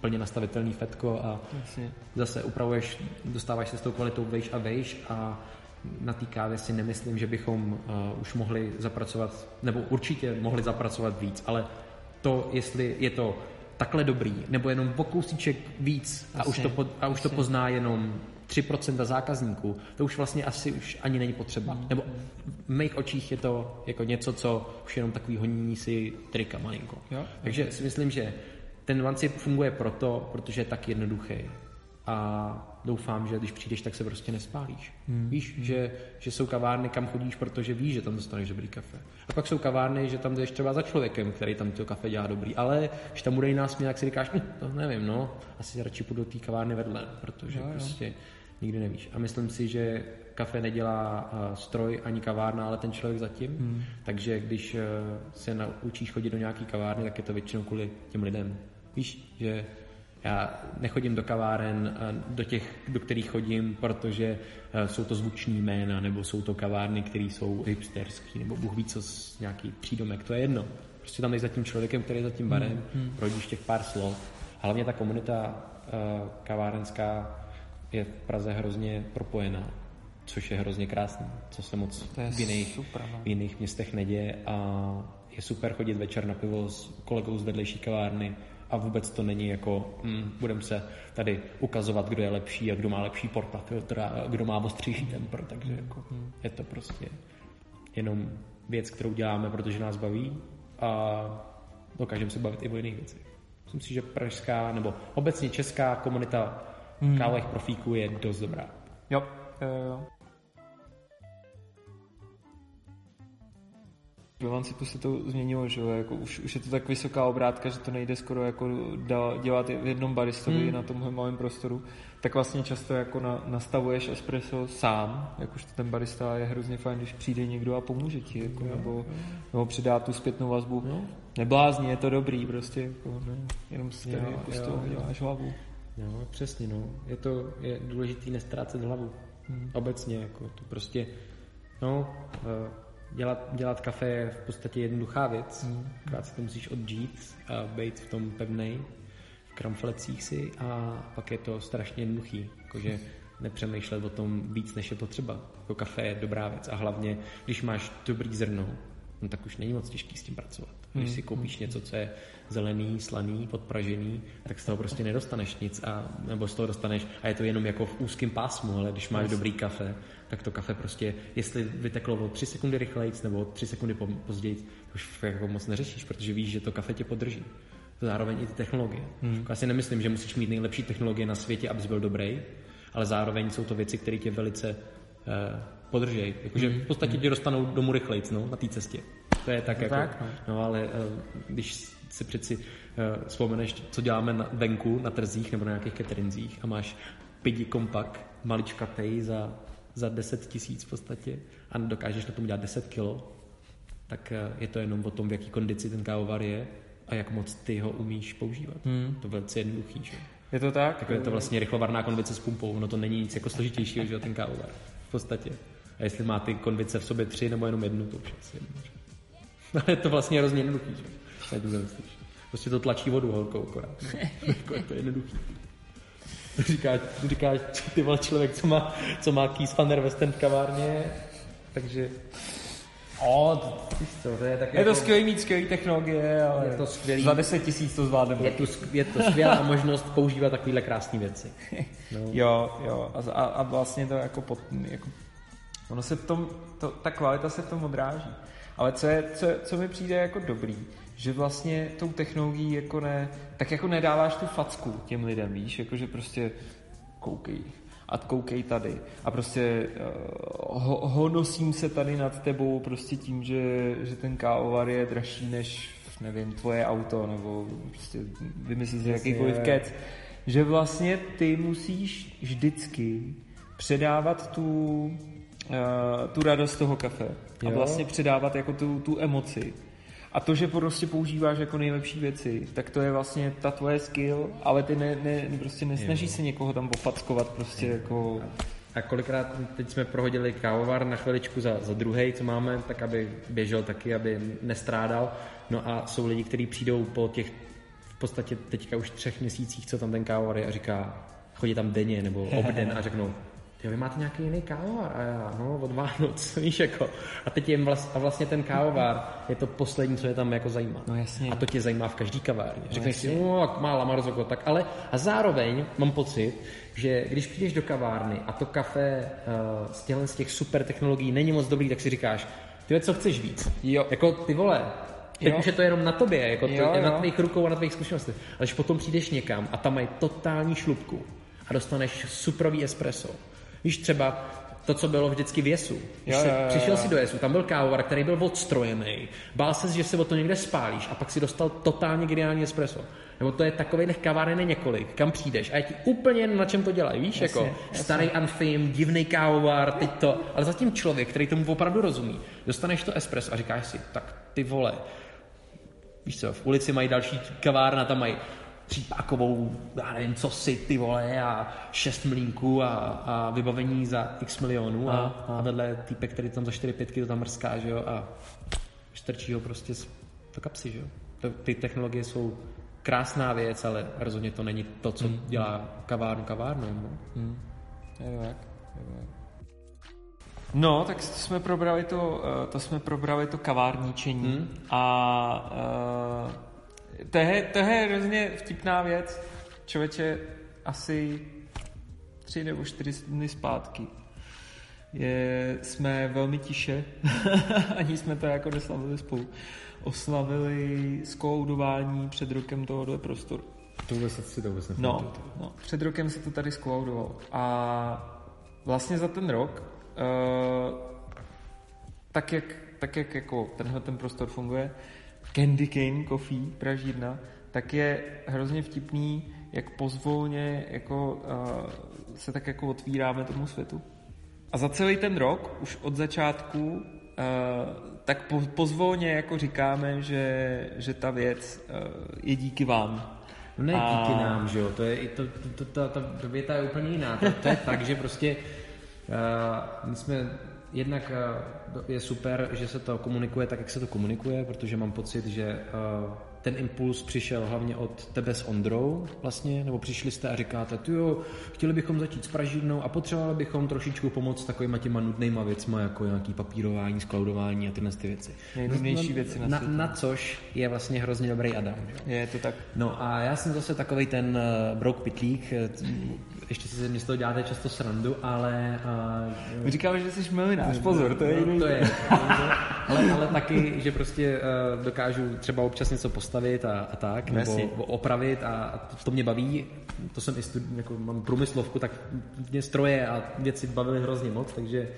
S2: plně nastavitelný fetko a Jasně. zase upravuješ, dostáváš se s tou kvalitou vejš a vejš a na té kávě si nemyslím, že bychom uh, už mohli zapracovat, nebo určitě mohli zapracovat víc, ale to, jestli je to takhle dobrý, nebo jenom o kousíček víc a už, to, a už to pozná jenom 3% zákazníků, to už vlastně asi už ani není potřeba. Mm. Nebo v mých očích je to jako něco, co už jenom takový honění si trika malinko. Jo? Takže si myslím, že ten vancip funguje proto, protože je tak jednoduchý. A doufám, že když přijdeš, tak se prostě nespálíš. Hmm. Víš, že, že jsou kavárny, kam chodíš, protože víš, že tam dostaneš dobrý kafe. A pak jsou kavárny, že tam jdeš třeba za člověkem, který tam to kafe dělá dobrý. Ale když tam bude jiná směna, tak si říkáš, hm, to nevím, no, asi radši půjdu do té kavárny vedle, protože jo. prostě nikdy nevíš. A myslím si, že kafe nedělá uh, stroj ani kavárna, ale ten člověk zatím. Hmm. Takže když uh, se naučíš chodit do nějaký kavárny, tak je to většinou kvůli těm lidem. Víš, že já nechodím do kaváren, do těch, do kterých chodím, protože jsou to zvuční jména, nebo jsou to kavárny, které jsou hipsterský, nebo Bůh ví, co z nějaký přídomek, to je jedno. Prostě tam nejsi za tím člověkem, který je za tím barem, hmm. hmm. projdíš těch pár slov. Hlavně ta komunita uh, kavárenská je v Praze hrozně propojená, což je hrozně krásné, co se moc v jiných, super, no. v jiných městech neděje a je super chodit večer na pivo s kolegou z vedlejší kavárny, a vůbec to není jako, hm, budeme se tady ukazovat, kdo je lepší a kdo má lepší portafiltr a kdo má ostřejší temper, takže jako hm, je to prostě jenom věc, kterou děláme, protože nás baví a dokážeme se bavit i o jiných věcech. Myslím si, že pražská nebo obecně česká komunita hmm. kávových profíků je dost dobrá.
S1: Jo, jo, jo. Ve Vancipu se to změnilo, že jo, jako už, už je to tak vysoká obrátka, že to nejde skoro jako dělat v jednom baristovi hmm. na tomhle malém prostoru, tak vlastně často jako na, nastavuješ espresso sám, jakož ten barista je hrozně fajn, když přijde někdo a pomůže ti, jako, jo, nebo, jo. nebo přidá tu zpětnou vazbu. Jo. Neblázni, je to dobrý, prostě, jako, ne, jenom si tady jo, jako děláš hlavu.
S2: Jo, přesně, no. Je to je důležité nestrácet hlavu. Hmm. Obecně, jako to prostě, no, uh, dělat, dělat kafe je v podstatě jednoduchá věc. Mm. Akorát si to musíš odžít a být v tom pevnej, v kramflecích si a pak je to strašně jednoduchý. Jakože nepřemýšlet o tom víc, než je potřeba. Jako kafe je dobrá věc a hlavně, když máš dobrý zrno, no tak už není moc těžký s tím pracovat. Když si koupíš něco, co je zelený, slaný, podpražený, tak z toho prostě nedostaneš nic a, nebo z toho dostaneš a je to jenom jako v úzkém pásmu, ale když máš dobrý kafe, tak to kafe prostě, jestli vyteklo o 3 sekundy rychleji nebo o 3 sekundy později, to už jako moc neřešíš, protože víš, že to kafe tě podrží. Zároveň i ty technologie. Hmm. Já si nemyslím, že musíš mít nejlepší technologie na světě, abys byl dobrý, ale zároveň jsou to věci, které tě velice uh, podržej. Jakože hmm. v podstatě tě dostanou domů rychleji no, na té cestě. To je tak, no, jako, tak no. no. ale uh, když si přeci uh, vzpomeneš, co děláme na, venku, na trzích nebo na nějakých cateringzích a máš pidi kompak, maličkatej za za 10 tisíc v podstatě a dokážeš na tom dělat 10 kilo, tak eh, je to jenom o tom, v jaký kondici ten kávovar je a jak moc ty ho umíš používat. Hmm. To je velice jednoduchý. Že?
S1: Je to tak?
S2: Jako je to vlastně rychlovarná konvice s pumpou, no to není nic jako složitějšího, že jo, ten kávovar. V podstatě. A jestli má ty konvice v sobě tři nebo jenom jednu, to už asi jedno. že? Ale je to vlastně hrozně jednoduchý, že? Tak to zamyslíš. Prostě to tlačí vodu holkou akorát. No. jako je to jednoduchý. Říkáš, říkáš ty vole člověk, co má, co má Keith van der Westen v kavárně, takže... O, to, víš co, to je tak
S1: Je to skvělý mít skvělý technologie, ale
S2: Je to skvělý.
S1: za 10 tisíc to zvládneme.
S2: je, tu, je to skvělá možnost používat takovéhle krásné věci. No.
S1: Jo, jo. A, a, a vlastně to jako, pod, jako ono se v tom, to, ta kvalita se v tom odráží. Ale co, je, co, co mi přijde jako dobrý, že vlastně tou technologií jako ne, tak jako nedáváš tu facku těm lidem, víš, jako že prostě koukej. A koukej tady. A prostě uh, ho, honosím se tady nad tebou prostě tím, že, že ten kávovar je dražší než nevím, tvoje auto nebo prostě vymyslí si jakýkoliv kec, že vlastně ty musíš vždycky předávat tu, uh, tu radost toho kafe. A
S2: Jo.
S1: vlastně předávat jako tu, tu emoci. A to, že prostě používáš jako nejlepší věci, tak to je vlastně ta tvoje skill, ale ty ne, ne, prostě nesnažíš se někoho tam popackovat prostě jako...
S2: A kolikrát teď jsme prohodili kávovar na chviličku za, za druhý, co máme, tak aby běžel taky, aby nestrádal. No a jsou lidi, kteří přijdou po těch v podstatě teďka už třech měsících, co tam ten kávovar je a říká, chodí tam denně nebo obden a řeknou, jo, vy máte nějaký jiný kávovar? A já, no, od Vánoc, víš, jako. A teď je vlast, a vlastně ten kávovar je to poslední, co je tam jako zajímá.
S1: No jasně.
S2: A to tě zajímá v každý kavárně. Řekneš si,
S1: jasně.
S2: no, jak má Lamarzoko, tak ale a zároveň mám pocit, že když přijdeš do kavárny a to kafe uh, z těchto z těch super technologií není moc dobrý, tak si říkáš, ty co chceš víc?
S1: Jo.
S2: Jako ty vole, teď
S1: Jo.
S2: už je to jenom na tobě, jako to
S1: Jo,
S2: je na
S1: jo.
S2: tvých rukou a na tvých zkušenostech. Ale když potom přijdeš někam a tam mají totální šlubku a dostaneš suprový espresso. Víš třeba to, co bylo vždycky v Jesu. Když
S1: Jo,
S2: jsi
S1: jo, jo,
S2: přišel si do Jesu, tam byl kávovar, který byl odstrojený, bál se, že se o to někde spálíš a pak si dostal totálně geniální espresso. Nebo to je takových kaváren několik, kam přijdeš a je ti úplně jedno, na čem to dělají, víš,
S1: Jasně,
S2: jako
S1: jasně.
S2: starý Anfim, divný kávovar, teď to, ale zatím člověk, který tomu opravdu rozumí, dostaneš to espresso a říkáš si, tak ty vole, víš co, v ulici mají další kavárna, tam mají třípákovou, já nevím, co si, ty vole, a šest mlínků a, a vybavení za x milionů a, a, vedle týpek, který tam za 4 pětky to tam mrská, že jo, a strčí ho prostě z, do kapsy, že jo. To, ty technologie jsou krásná věc, ale rozhodně to není to, co dělá kavárnu kavárnou. No.
S1: Je to tak, je to tak. No, tak to jsme probrali to, eh, to jsme probrali to kavárníčení
S2: Hmm.
S1: a uh, to, je, to je hrozně vtipná věc. Člověče, asi tři nebo čtyři dny zpátky je, jsme velmi tiše, ani jsme to jako neslavili spolu, oslavili skloudování před rokem tohoto prostoru.
S2: To vůbec si to vůbec
S1: No, no, před rokem se to tady skloudovalo. A vlastně za ten rok, uh, tak jak, tak jak jako tenhle ten prostor funguje, Candy Cane Coffee, Pražírna, tak je hrozně vtipný, jak pozvolně jako, uh, se tak jako otvíráme tomu světu. A za celý ten rok, už od začátku, uh, tak po, pozvolně jako říkáme, že, že ta věc uh, je díky vám.
S2: No ne
S1: A-
S2: díky nám, že jo, to je, i to, to, to, ta, ta věta je úplně jiná. To, to je tak, že prostě uh, my jsme, jednak uh, je super, že se to komunikuje tak, jak se to komunikuje, protože mám pocit, že uh, ten impuls přišel hlavně od tebe s Ondrou vlastně, nebo přišli jste a říkáte, ty jo, chtěli bychom začít s pražírnou a potřebovali bychom trošičku pomoct s takovýma těma nudnýma věcma, jako nějaký papírování, sklaudování a tyhle ty věci.
S1: Nejnudnější věci na
S2: na,
S1: světě.
S2: na což je vlastně hrozně dobrý Adam. Že?
S1: Je to tak.
S2: No a já jsem zase takový ten uh, brouk pitlík, eh, ještě si mě z toho děláte často srandu, ale... Uh,
S1: Říkáme, že jsi milinář, pozor, to je jiný.
S2: to je, ale, ale taky, že prostě uh, dokážu třeba občas něco postavit a, a tak, nebo
S1: Jasně.
S2: opravit a, a to mě baví. To jsem i studi- jako mám průmyslovku, tak mě stroje a věci bavily hrozně moc, takže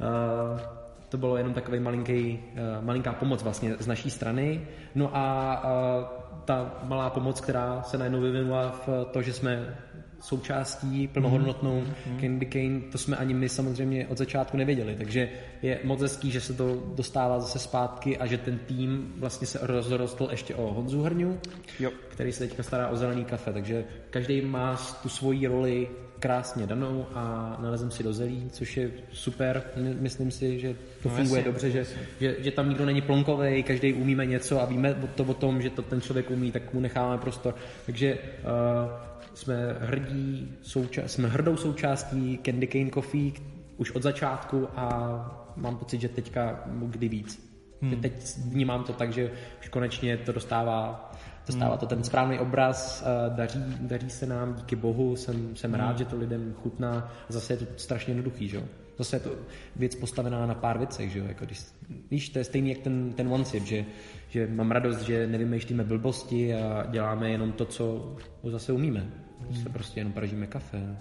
S2: uh, to bylo jenom takový malinký, uh, malinká pomoc vlastně z naší strany. No a uh, ta malá pomoc, která se najednou vyvinula v to, že jsme součástí plnohodnotnou mm-hmm. Candy Cane, to jsme ani my samozřejmě od začátku nevěděli, takže je moc hezký, že se to dostává zase zpátky a že ten tým vlastně se rozrostl ještě o Honzu Hrňu,
S1: Jo.
S2: který se teďka stará o zelený kafe, takže každý má tu svoji roli krásně danou a nalezem si do zelí, což je super. My- Myslím si, že to
S1: No,
S2: funguje
S1: jasně,
S2: dobře, že, že, že tam nikdo není plonkový, každý umíme něco a víme to o tom, že to ten člověk umí, tak mu necháváme prostor. Takže uh, jsme hrdí, souča- jsme hrdou součástí Candy Cane Coffee už od začátku a mám pocit, že teďka kdy víc. Hmm. Že teď vnímám to tak, že už konečně to dostává Dostává to ten správný obraz, daří, daří se nám, díky bohu, jsem, jsem rád, že to lidem chutná. Zase je to strašně jednoduchý, že jo? Zase je to věc postavená na pár věcech, že jo? Jako když, víš, to je stejný jak ten, ten one sip, že, že mám radost, že nevymýšlíme blbosti a děláme jenom to, co zase umíme. Se prostě jenom pražíme kafe.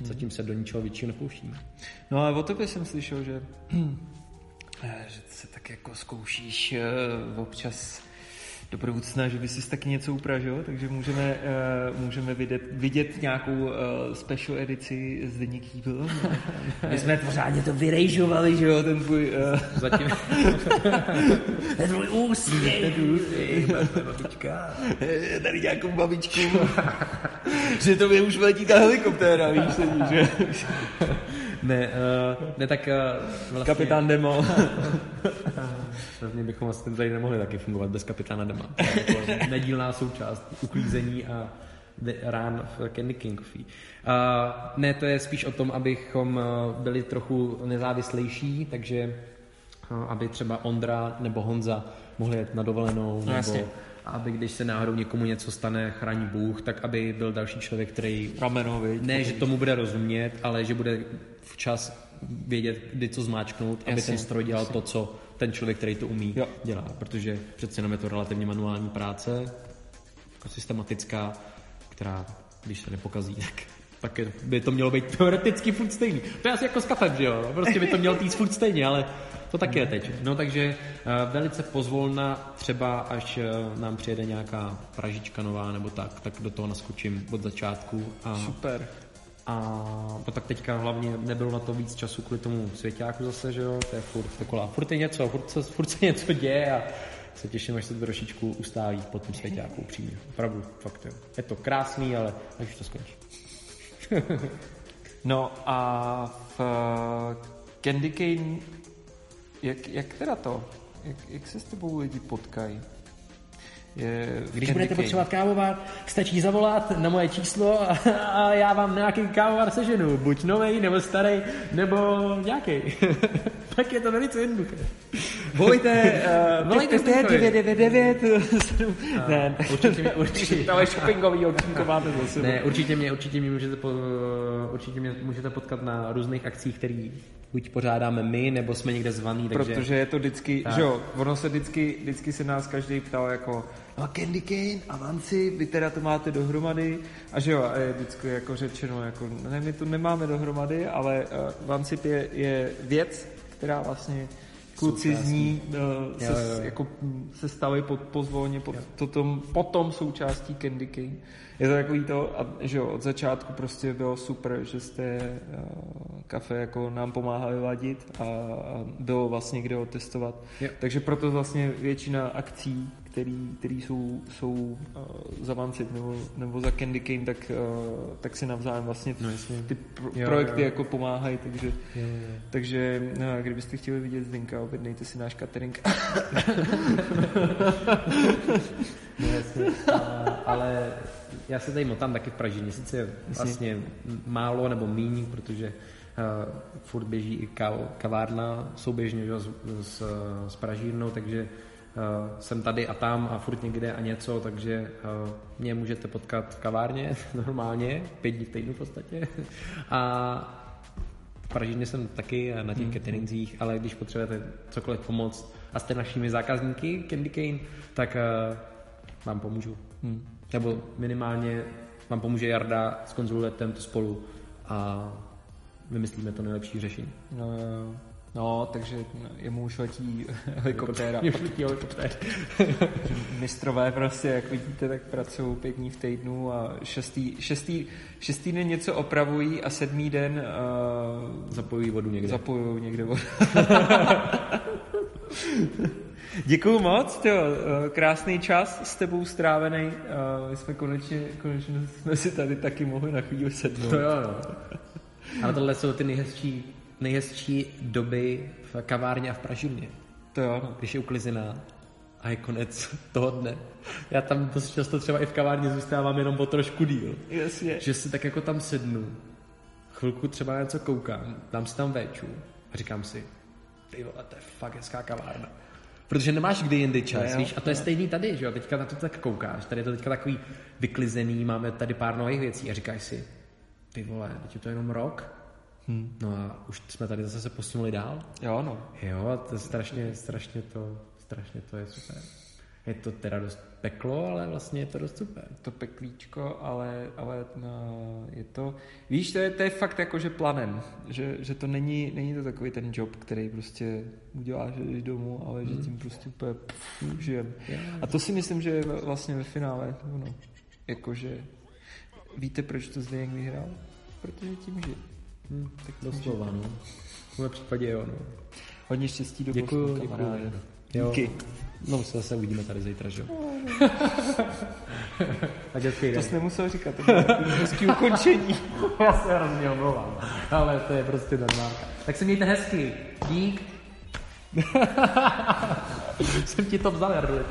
S2: Zatím se do ničeho většího nepouštíme.
S1: No ale o tobě jsem slyšel, že, že se tak jako zkoušíš eh, občas do budoucna, že by si taky něco upražil, takže můžeme, eh, můžeme vidět, vidět nějakou eh, special edici z Deník jídl. My jsme pořádně to vyrejžovali, že jo, ten tvůj, eh,
S2: Zatím,
S1: ten tvůj úsměv.
S2: babička.
S1: Tady nějakou babičku. že to mě už letí ta helikoptéra, víš, sedí, že?
S2: Ne, uh, ne tak uh, vlastně...
S1: Kapitán Demo.
S2: Vlastně bychom vlastně tady nemohli taky fungovat bez kapitána Dema. To je jako nedílná součást uklízení a rán v Candy King Coffee. Uh, ne, to je spíš o tom, abychom byli trochu nezávislejší, takže uh, aby třeba Ondra nebo Honza mohli jet na dovolenou, nebo
S1: jasně.
S2: Aby když se náhodou někomu něco stane, chrání Bůh, tak aby byl další člověk, který
S1: Rameno,
S2: ne, že tomu bude rozumět, ale že bude včas vědět, kdy co zmáčknout, aby
S1: Jasně,
S2: ten stroj dělal to, co ten člověk, který to umí,
S1: Jo.
S2: dělá. Protože přece jenom je to relativně manuální práce, jako systematická, která, když se nepokazí, tak tak by to mělo být teoreticky furt stejný. To je asi jako s kafem, že jo? Prostě by to mělo týct furt stejně, ale to taky je teď. No takže uh, velice pozvolna, třeba až uh, nám přijede nějaká pražička nová nebo tak, tak do toho naskočím od začátku. A
S1: Super.
S2: a no tak teďka hlavně nebylo na to víc času kvůli tomu svěťáku zase, že jo, to je furt taková, furt je něco, furt se, furt se něco děje a se těším, až se to trošičku ustálí po tom svěťáku upřímně. Opravdu, fakt jo. Je to krásný, ale až už to skončí.
S1: No a v eh, Candy Cane, jak, jak teda to? Jak, jak se s tebou lidi potkají? Je
S2: Když budete potřebovat kávovar, stačí zavolat na moje číslo a, a já vám nějaký kávovar seženu. Buď nový, nebo starý, nebo nějaký. tak je to velice jednoduché.
S1: Volejte, uh,
S2: Volejte
S1: 555
S2: Stankovi.
S1: 999 ne,
S2: Určitě mě, určitě,
S1: ale shoppingový okénko máte za sebou.
S2: Ne, určitě mě, určitě mě můžete, po, určitě mě můžete potkat na různých akcích, které buď pořádáme my, nebo jsme někde zvaný, takže...
S1: Protože je to vždycky,
S2: Tak.
S1: že jo, ono se vždycky, vždycky se nás každý ptal jako, no Candy Cane a Vanci, vy teda to máte dohromady a že jo, a je vždycky jako řečeno, jako, ne, my to nemáme dohromady, ale uh, Vancip je, je věc, která vlastně kluci z ní uh, se,
S2: Jo, jo, jo.
S1: jako se stali pod, pozvolně pod, to tom, potom součástí Candy Cane. Je to takový to, a, že jo, od začátku prostě bylo super, že jste uh, kafe jako nám pomáhali ladit a, a bylo vlastně kde ho testovat.
S2: Jo.
S1: Takže proto vlastně většina akcí, který, který jsou, jsou uh, za Vancip nebo, nebo za Candy Cane, tak, uh, tak si navzájem vlastně
S2: No, jasně.
S1: ty pro,
S2: Jo,
S1: projekty
S2: jo.
S1: jako pomáhají, takže,
S2: Jo, jo.
S1: takže no, kdybyste chtěli vidět Zdenka, objednejte si náš catering.
S2: No, jasně. A, ale já se tady motám taky v Pražině, sice vlastně málo nebo míň, protože uh, furt běží i kav, kavárna souběžně že, s, s, s Pražírnou, takže jsem tady a tam a furt někde a něco, takže uh, mě můžete potkat v kavárně normálně, pět dní v týdnu v podstatě. A v Pražině jsem taky na těch cateringzích, ale když potřebujete cokoliv pomoct a jste našimi zákazníky Candy Cane, tak uh, vám pomůžu. Hmm. Nebo minimálně vám pomůže Jarda, skonzulujete to spolu a vymyslíme to nejlepší řešení.
S1: No, jo. No, takže jemu už letí helikoptéra.
S2: Už letí helikoptér.
S1: Mistrové prostě, jak vidíte, tak pracují pět dní v týdnu a šestý, šestý, šestý den něco opravují a sedmý den uh,
S2: Zapojují vodu někde.
S1: zapojují někde vodu. Děkuju moc, tyjo, eh, krásný čas s tebou strávený. Eh, My jsme konečně, konečně jsme si tady taky mohli na chvíli sednout.
S2: To jo, no. Ale tohle jsou ty nejhezčí, nejhezčí doby v kavárně a v pražírně.
S1: To jo, no.
S2: Když je uklizena a je konec toho dne. Já tam dost často třeba i v kavárně zůstávám jenom o trošku díl.
S1: Jasně.
S2: Že si tak jako tam sednu, chvilku třeba na něco koukám, dám si tam véču a říkám si, ty vole, to je fakt hezká kavárna. Protože nemáš kdy jindy čas,
S1: No
S2: víš? A to je stejný tady, že jo? Teďka na to tak koukáš, tady je to teďka takový vyklizený, máme tady pár nových věcí a říkáš si, ty vole, teď je to jenom rok, hmm. no a už jsme tady zase se posunuli dál.
S1: Jo, no.
S2: Jo, to je strašně, strašně to, strašně to je super. Je to teda dost peklo, ale vlastně je to dost super.
S1: To peklíčko, ale, ale no, je to... Víš, to je, to je fakt jako, že planem. Že, že to není, není to takový ten job, který prostě uděláš, že jdeš domů, ale že tím prostě úplně pff, žijem. A to si myslím, že je vlastně ve finále ono. Jakože víte, proč to Zdeněk vyhrál? Protože tím žije.
S2: Hm, tak doslova, no. V mém případě jo, no.
S1: Hodně štěstí do
S2: Děkuju,
S1: Bosnu,
S2: děkuju.
S1: kamaráde.
S2: Jo.
S1: Díky.
S2: No, se zase uvidíme tady zítra, že jo? A dětský
S1: To jsi nemusel říkat, to bylo hezký ukončení.
S2: Já se hrozně omlouvám, ale to je prostě normálka. Tak se mějte hezky. Dík. Jsem ti to vzal, Jardu, teď.